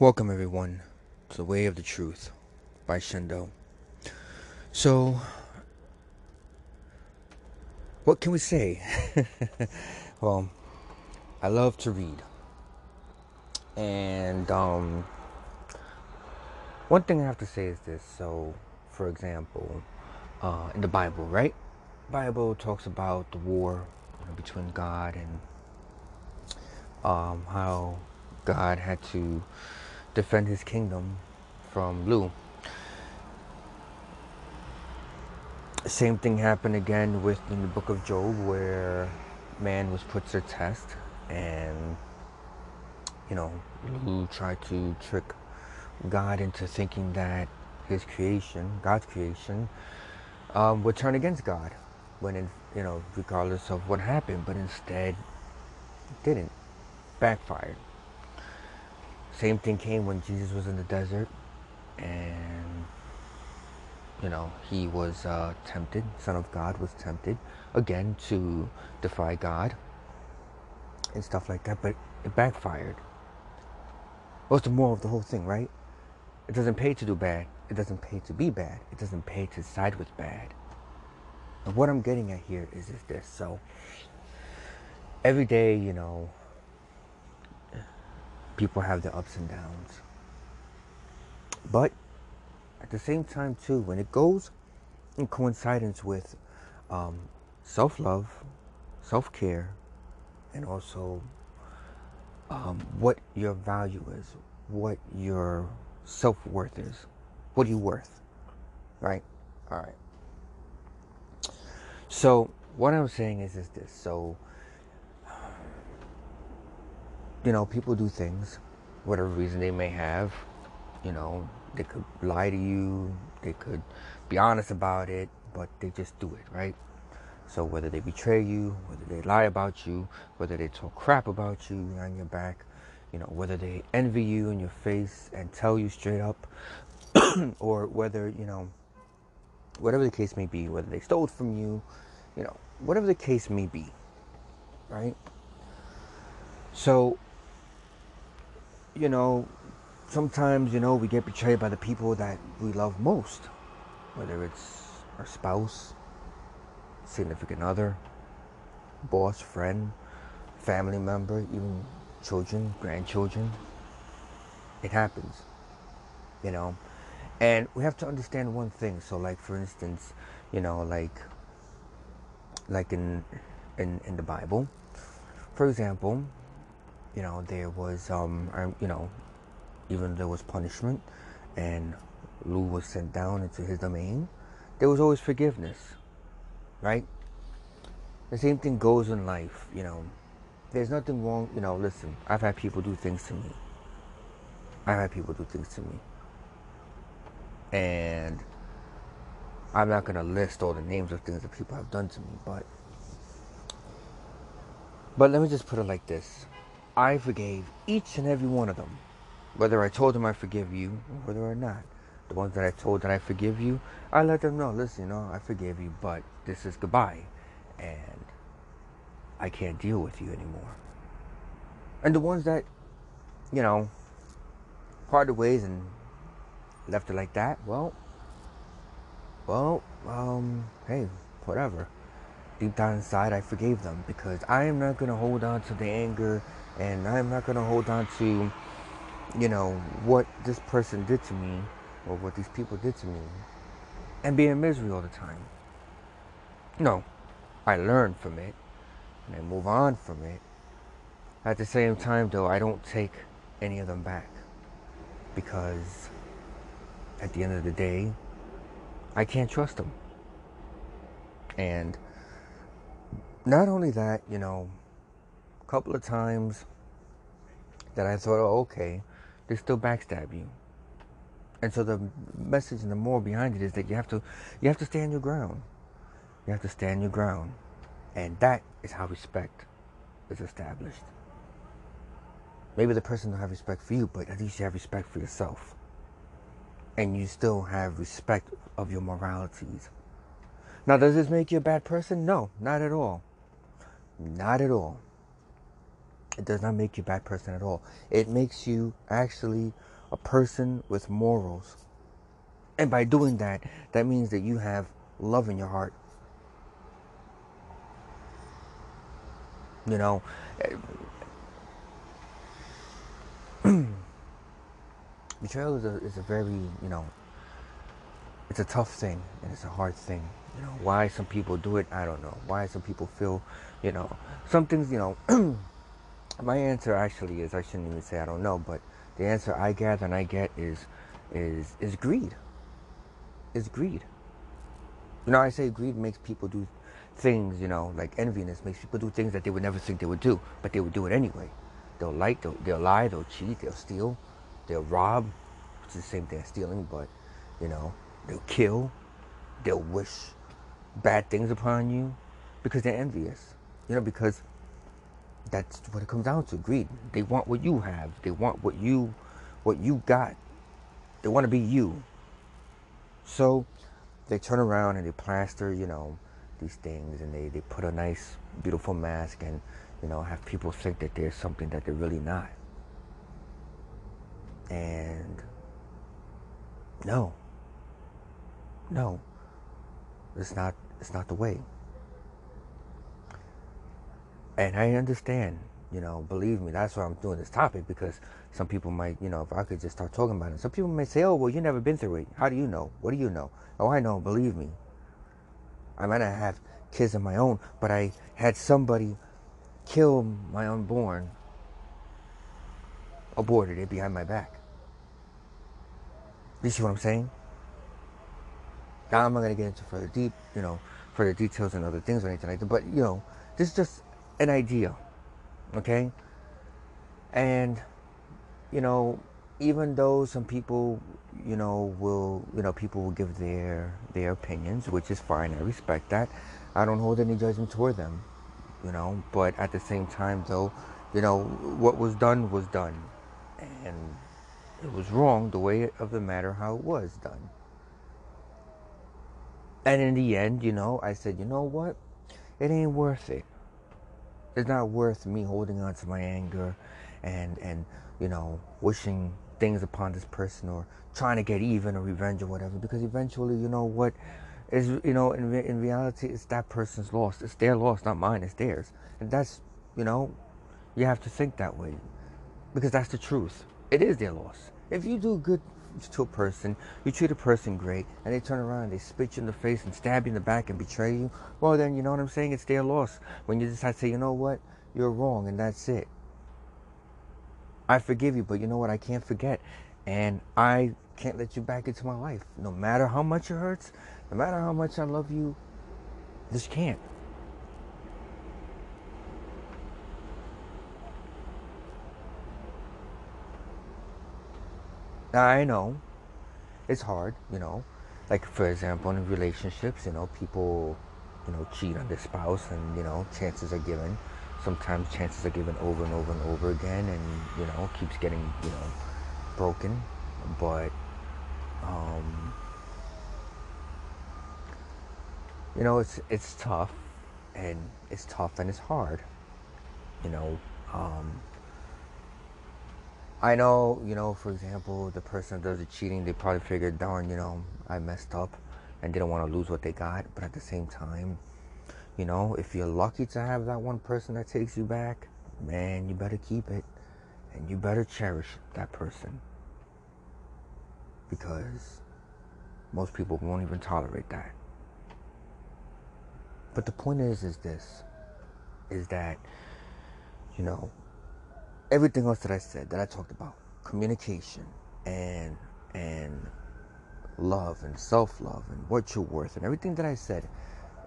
Welcome, everyone, to The Way of the Truth by Shendo. So, what can we say? well, I love to read. And, um, one thing I have to say is this. So, for example, uh, in the Bible, right? Bible talks about the war you know, between God and um, how God had to defend his kingdom from Lu. Same thing happened again with in the book of Job where man was put to test and you know Lu tried to trick God into thinking that his creation, God's creation, um, would turn against God when in, you know regardless of what happened, but instead didn't backfired. Same thing came when Jesus was in the desert and you know he was uh, tempted son of god was tempted again to defy god and stuff like that but it backfired. What's the moral of the whole thing right? It doesn't pay to do bad. It doesn't pay to be bad. It doesn't pay to side with bad. And what i'm getting at here is, is this. So every day you know people have their ups and downs. But at the same time, too, when it goes in coincidence with um, self love, self care, and also um, what your value is, what your self worth is. What are you worth? Right? All right. So, what I'm saying is, is this. So, you know, people do things, whatever reason they may have. You know, they could lie to you, they could be honest about it, but they just do it, right? So whether they betray you, whether they lie about you, whether they talk crap about you behind your back, you know, whether they envy you in your face and tell you straight up, or whether, you know, whatever the case may be, whether they stole from you, you know, whatever the case may be, right? So you know, sometimes, you know, we get betrayed by the people that we love most, whether it's our spouse, significant other, boss, friend, family member, even children, grandchildren. It happens, you know. And we have to understand one thing. So, like for instance, you know, like, like in in in the Bible, for example, you know, there was, um, you know, even there was punishment and Lu was sent down into his domain, there was always forgiveness, right? The same thing goes in life, you know. There's nothing wrong, you know, listen, I've had people do things to me. I've had people do things to me. And I'm not going to list all the names of things that people have done to me, but but let me just put it like this. I forgave each and every one of them. Whether I told them I forgive you, or whether or not. The ones that I told that I forgive you, I let them know, listen, you know, I forgive you, but this is goodbye. And I can't deal with you anymore. And the ones that, you know, parted ways and left it like that, well, well, um, hey, whatever. Deep down inside, I forgave them because I am not going to hold on to the anger and I'm not to hold on to, you know, what this person did to me or what these people did to me and be in misery all the time. No, I learn from it and I move on from it. At the same time, though, I don't take any of them back because at the end of the day, I can't trust them. And not only that, you know, a couple of times that I thought, oh, okay, they still backstab you. And so the message and the moral behind it is that you have to you have to stand your ground. You have to stand your ground. And that is how respect is established. Maybe the person don't have respect for you, but at least you have respect for yourself. And you still have respect of your moralities. Now, does this make you a bad person? No, not at all. Not at all. It does not make you a bad person at all. It makes you actually a person with morals. And by doing that, that means that you have love in your heart. You know, betrayal is a, is a very, you know, it's a tough thing and it's a hard thing. You know, why some people do it, I don't know. Why some people feel, you know, some things, you know, my answer actually is I shouldn't even say I don't know, but the answer I gather and I get is is is greed. Is greed. You know, I say greed makes people do things, you know, like enviness makes people do things that they would never think they would do, but they would do it anyway. They'll lie, they'll, they'll lie, they'll cheat, they'll steal, they'll rob, which is the same thing as stealing, but you know, they'll kill, they'll wish bad things upon you because they're envious. You know, because that's what it comes down to greed. They want what you have. They want what you what you got. They want to be you. So they turn around and they plaster you know these things and they, they put a nice beautiful mask and you know have people think that they're something that they're really not. And no. No. It's not it's not the way and I understand, you know, believe me, that's why I'm doing this topic because some people might, you know, if I could just start talking about it, some people may say, oh, well, you never been through it. How do you know? What do you know? Oh, I know, believe me. I might not have kids of my own, but I had somebody kill my unborn, aborted it behind my back. You see what I'm saying? Now I'm not gonna get into further deep, you know, further details and other things or anything like that. But you know, this is just an idea. Okay? And, you know, even though some people, you know, will, you know, people will give their their opinions, which is fine. I respect that. I don't hold any judgment toward them, you know. But at the same time, though, you know, what was done was done, and it was wrong the way of the matter how it was done. And in the end, you know, I said, you know what, it ain't worth it it's not worth me holding on to my anger and and you know wishing things upon this person or trying to get even or revenge or whatever because eventually you know what is you know in, in reality it's that person's loss. It's their loss not mine it's theirs. And that's you know you have to think that way because that's the truth. It is their loss. If you do good to a person, you treat a person great, and they turn around and they spit you in the face and stab you in the back and betray you, well, then you know what I'm saying? It's their loss. When you decide to say, you know what, you're wrong, and that's it. I forgive you, but you know what? I can't forget. And I can't let you back into my life. No matter how much it hurts, no matter how much I love you, just can't. I know it's hard, you know. Like for example, in relationships, you know, people, you know, cheat on their spouse, and you know, chances are given. Sometimes chances are given over and over and over again, and you know, keeps getting, you know, broken. But, um, you know, it's it's tough, and it's tough and it's hard. You know, um, I know, you know, for example, the person does the cheating, they probably figured, darn, you know, I messed up and didn't want to lose what they got. But at the same time, you know, if you're lucky to have that one person that takes you back, man, you better keep it and you better cherish that person because most people won't even tolerate that. But the point is, is this, is that, you know, everything else that I said, that I talked about, communication and and love and self-love and what you're worth and everything that I said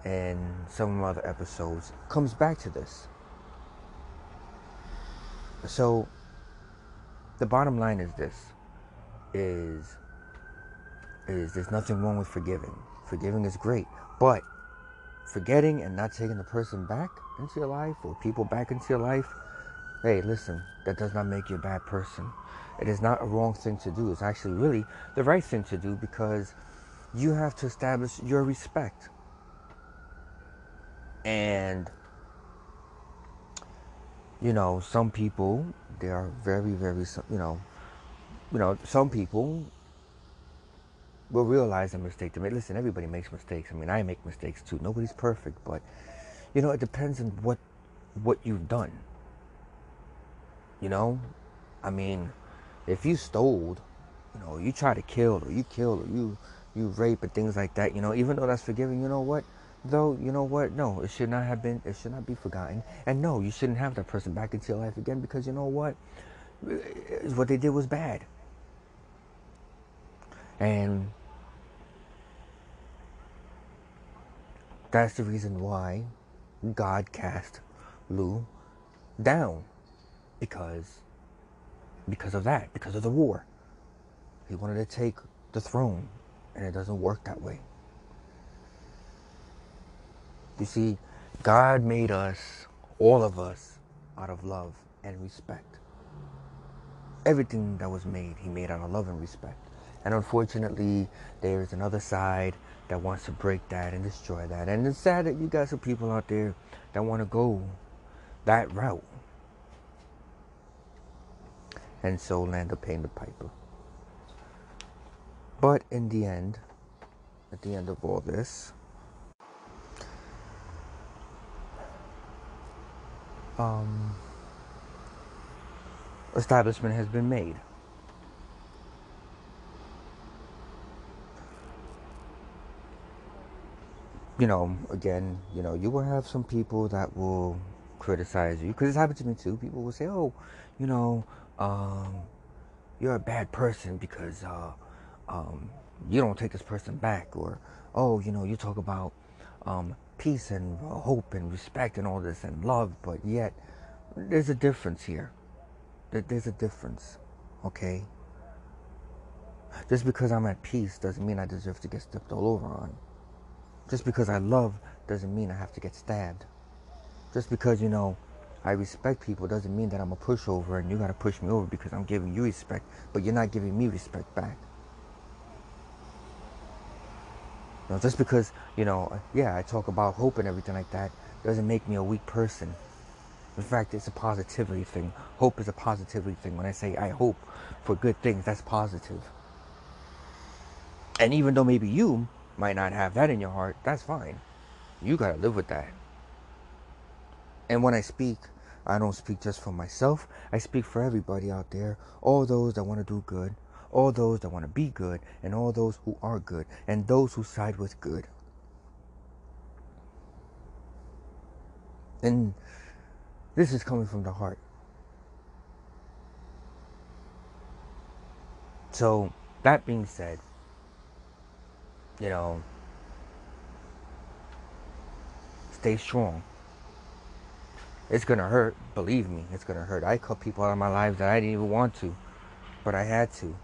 in some other episodes comes back to this. So the bottom line is this is is there's nothing wrong with forgiving. Forgiving is great, but forgetting and not taking the person back into your life or people back into your life Hey, listen, that does not make you a bad person. It is not a wrong thing to do. It's actually really the right thing to do because you have to establish your respect. And, you know, some people, they are very, very, you know, you know, some people will realize a mistake. To me, listen, everybody makes mistakes. I mean, I make mistakes too. Nobody's perfect, but you know, it depends on what what you've done. You know, I mean, if you stole, you know, you try to kill or you kill or you you rape and things like that, you know, even though that's forgiven, you know what? Though, you know what? No, it should not have been, it should not be forgotten. And no, you shouldn't have that person back into your life again because you know what? What they did was bad. And that's the reason why God cast Lu down. Because because of that, because of the war. He wanted to take the throne, and it doesn't work that way. You see, God made us, all of us, out of love and respect. Everything that was made, He made out of love and respect. And unfortunately, there is another side that wants to break that and destroy that. And it's sad that you got some people out there that want to go that route. And so land paying the piper. But in the end, at the end of all this, um, establishment has been made. You know, again, you know, you will have some people that will criticize you because it's happened to me too. People will say, "Oh, you know, um, you're a bad person because uh, um, you don't take this person back," or "Oh, you know, you talk about um, peace and hope and respect and all this and love, but yet there's a difference here. There's a difference, okay? Just because I'm at peace doesn't mean I deserve to get stepped all over on. Just because I love doesn't mean I have to get stabbed. Just because, you know, I respect people doesn't mean that I'm a pushover and you gotta push me over because I'm giving you respect, but you're not giving me respect back. You know, just because, you know, yeah, I talk about hope and everything like that doesn't make me a weak person. In fact, it's a positivity thing. Hope is a positivity thing. When I say I hope for good things, that's positive. And even though maybe you might not have that in your heart, that's fine. You gotta live with that. And when I speak, I don't speak just for myself. I speak for everybody out there, all those that want to do good, all those that want to be good, and all those who are good, and those who side with good. And this is coming from the heart. So, that being said, you know, stay strong. It's gonna hurt, believe me, it's gonna hurt. I cut people out of my life that I didn't even want to, but I had to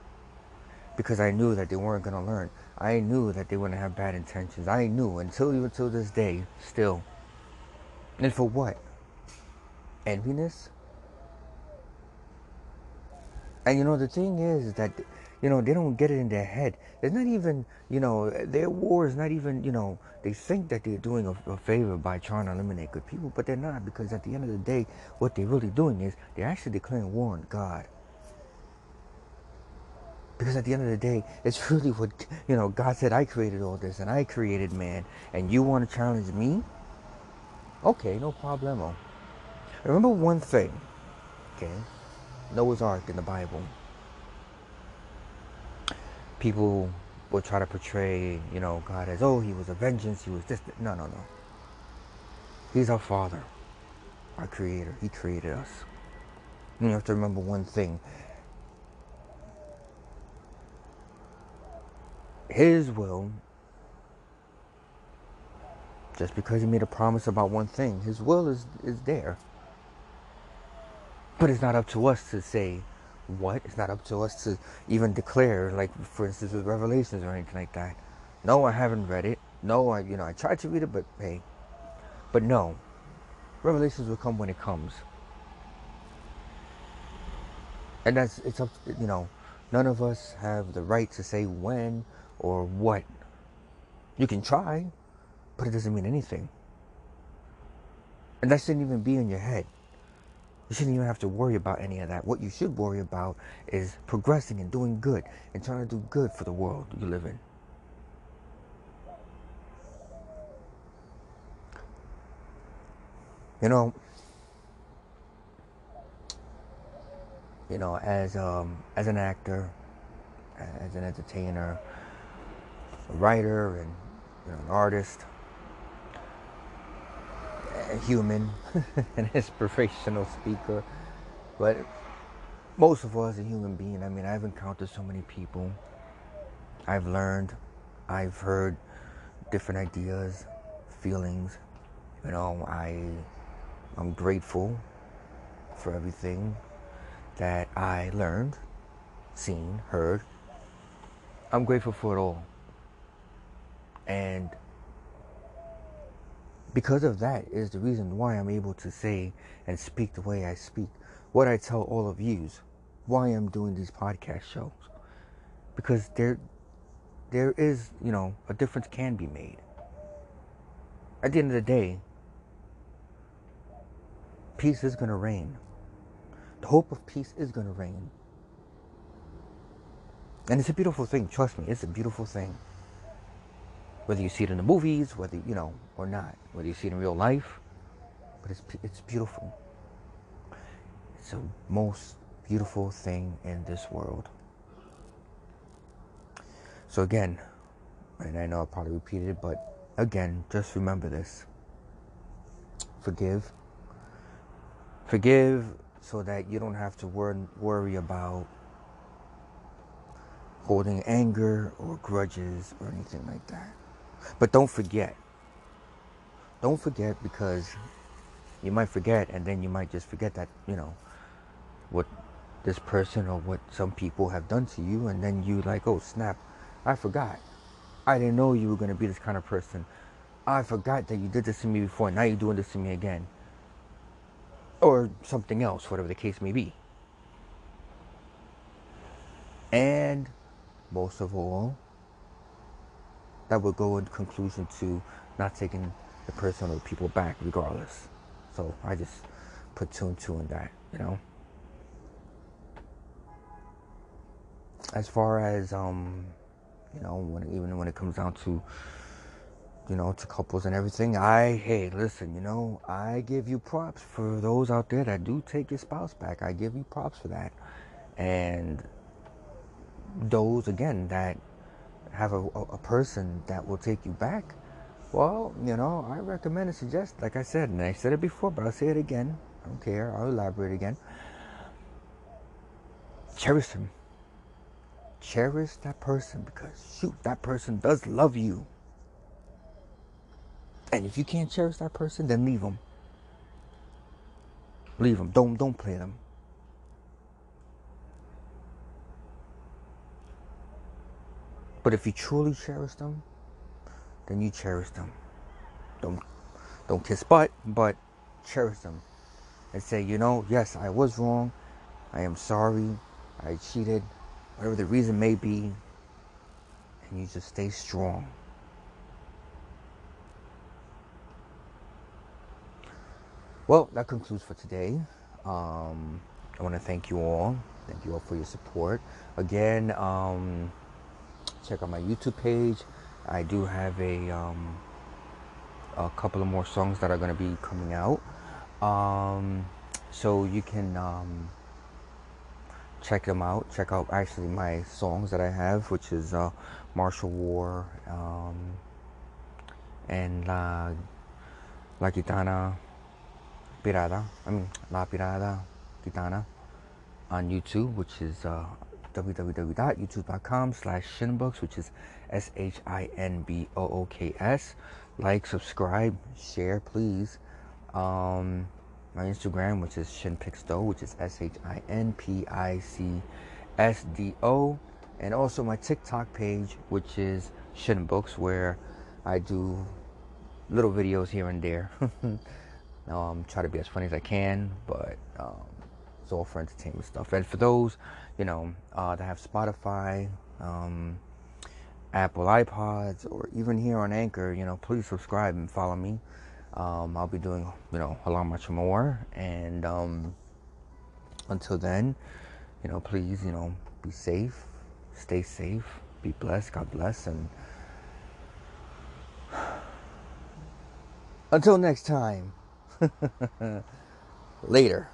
because I knew that they weren't to learn. I knew that they wouldn't have bad intentions. I knew until even till this day, still. And for what? Enviness? And you know, the thing is, is that, you know, they don't get it in their head. It's not even, you know, their war is not even, you know, they think that they're doing a, a favor by trying to eliminate good people, but they're not because at the end of the day, what they're really doing is they're actually declaring war on God. Because at the end of the day, it's really what, you know, God said, I created all this and I created man, and you want to challenge me? Okay, no problemo. Remember one thing, okay? Noah's Ark in the Bible. People will try to portray, you know, God as, oh, he was a vengeance, he was this. No, no, no. He's our Father, our Creator. He created us. You have to remember one thing His will, just because he made a promise about one thing, his will is, is there. But it's not up to us to say what. It's not up to us to even declare, like for instance with Revelations or anything like that. No, I haven't read it. No, I you know I tried to read it, but hey, but no, Revelations will come when it comes, and that's it's up. To, you know, none of us have the right to say when or what. You can try, but it doesn't mean anything. And that shouldn't even be in your head. You shouldn't even have to worry about any of that. What you should worry about is progressing and doing good and trying to do good for the world you live in. You know, you know, as um, as an actor, as an entertainer, a writer, and you know, an artist, human, an inspirational speaker, but most of all, as a human being, I mean, I've encountered so many people. I've learned, I've heard different ideas, feelings. You know, I I'm grateful for everything that I learned, seen, heard. I'm grateful for it all. And because of that is the reason why I'm able to say and speak the way I speak. What I tell all of yous, why I'm doing these podcast shows. Because there there is, you know, a difference can be made. At the end of the day, peace is going to reign. The hope of peace is going to reign. And it's a beautiful thing. Trust me, it's a beautiful thing. Whether you see it in the movies, whether you know or not, whether you see it in real life, but it's it's beautiful. It's the most beautiful thing in this world. So again, and I know I probably repeated it, but again, just remember this. Forgive Forgive so that you don't have to wor- worry about holding anger or grudges or anything like that. But don't forget. Don't forget because you might forget and then you might just forget that, you know, what this person or what some people have done to you and then you like, oh snap, I forgot. I didn't know you were going to be this kind of person. I forgot that you did this to me before. And now you're doing this to me again or something else, whatever the case may be. And most of all, that would go in conclusion to not taking the person or the people back regardless. So I just put two and two in that, you know. As far as um, you know, when even when it comes down to you know, to couples and everything. I, hey, listen, you know, I give you props for those out there that do take your spouse back. I give you props for that. And those, again, that have a, a person that will take you back, well, you know, I recommend and suggest, like I said, and I said it before, but I'll say it again. I don't care. I'll elaborate again. Cherish him. Cherish that person because, shoot, that person does love you. And if you can't cherish that person, then leave them. Leave them. Don't don't play them. But if you truly cherish them, then you cherish them. Don't don't kiss butt, but cherish them. And say, you know, yes, I was wrong. I am sorry. I cheated. Whatever the reason may be. And you just stay strong. Well, that concludes for today. Um, I want to thank you all. Thank you all for your support. Again, um, check out my YouTube page. I do have a um, a couple of more songs that are going to be coming out. Um, so you can um, check them out. Check out actually my songs that I have, which is uh, Martial War um, and La, La Gitana Pirada, I mean La Pirada Gitana on YouTube, which is uh, www.youtube.com slash shinbooks, which is S-H-I-N-B-O-O-K-S. Like, subscribe, share, please. Um, my Instagram, which is shinpicsdo, which is S-H-I-N-P-I-C-S-D-O. And also my TikTok page, which is shinbooks, where I do little videos here and there. Now um, try to be as funny as I can, but um, it's all for entertainment stuff. And for those, you know, uh, that have Spotify, um, Apple iPods, or even here on Anchor, you know, please subscribe and follow me. Um, I'll be doing, you know, a lot much more. And um, until then, you know, please, you know, be safe, stay safe, be blessed, God bless, and until next time, later.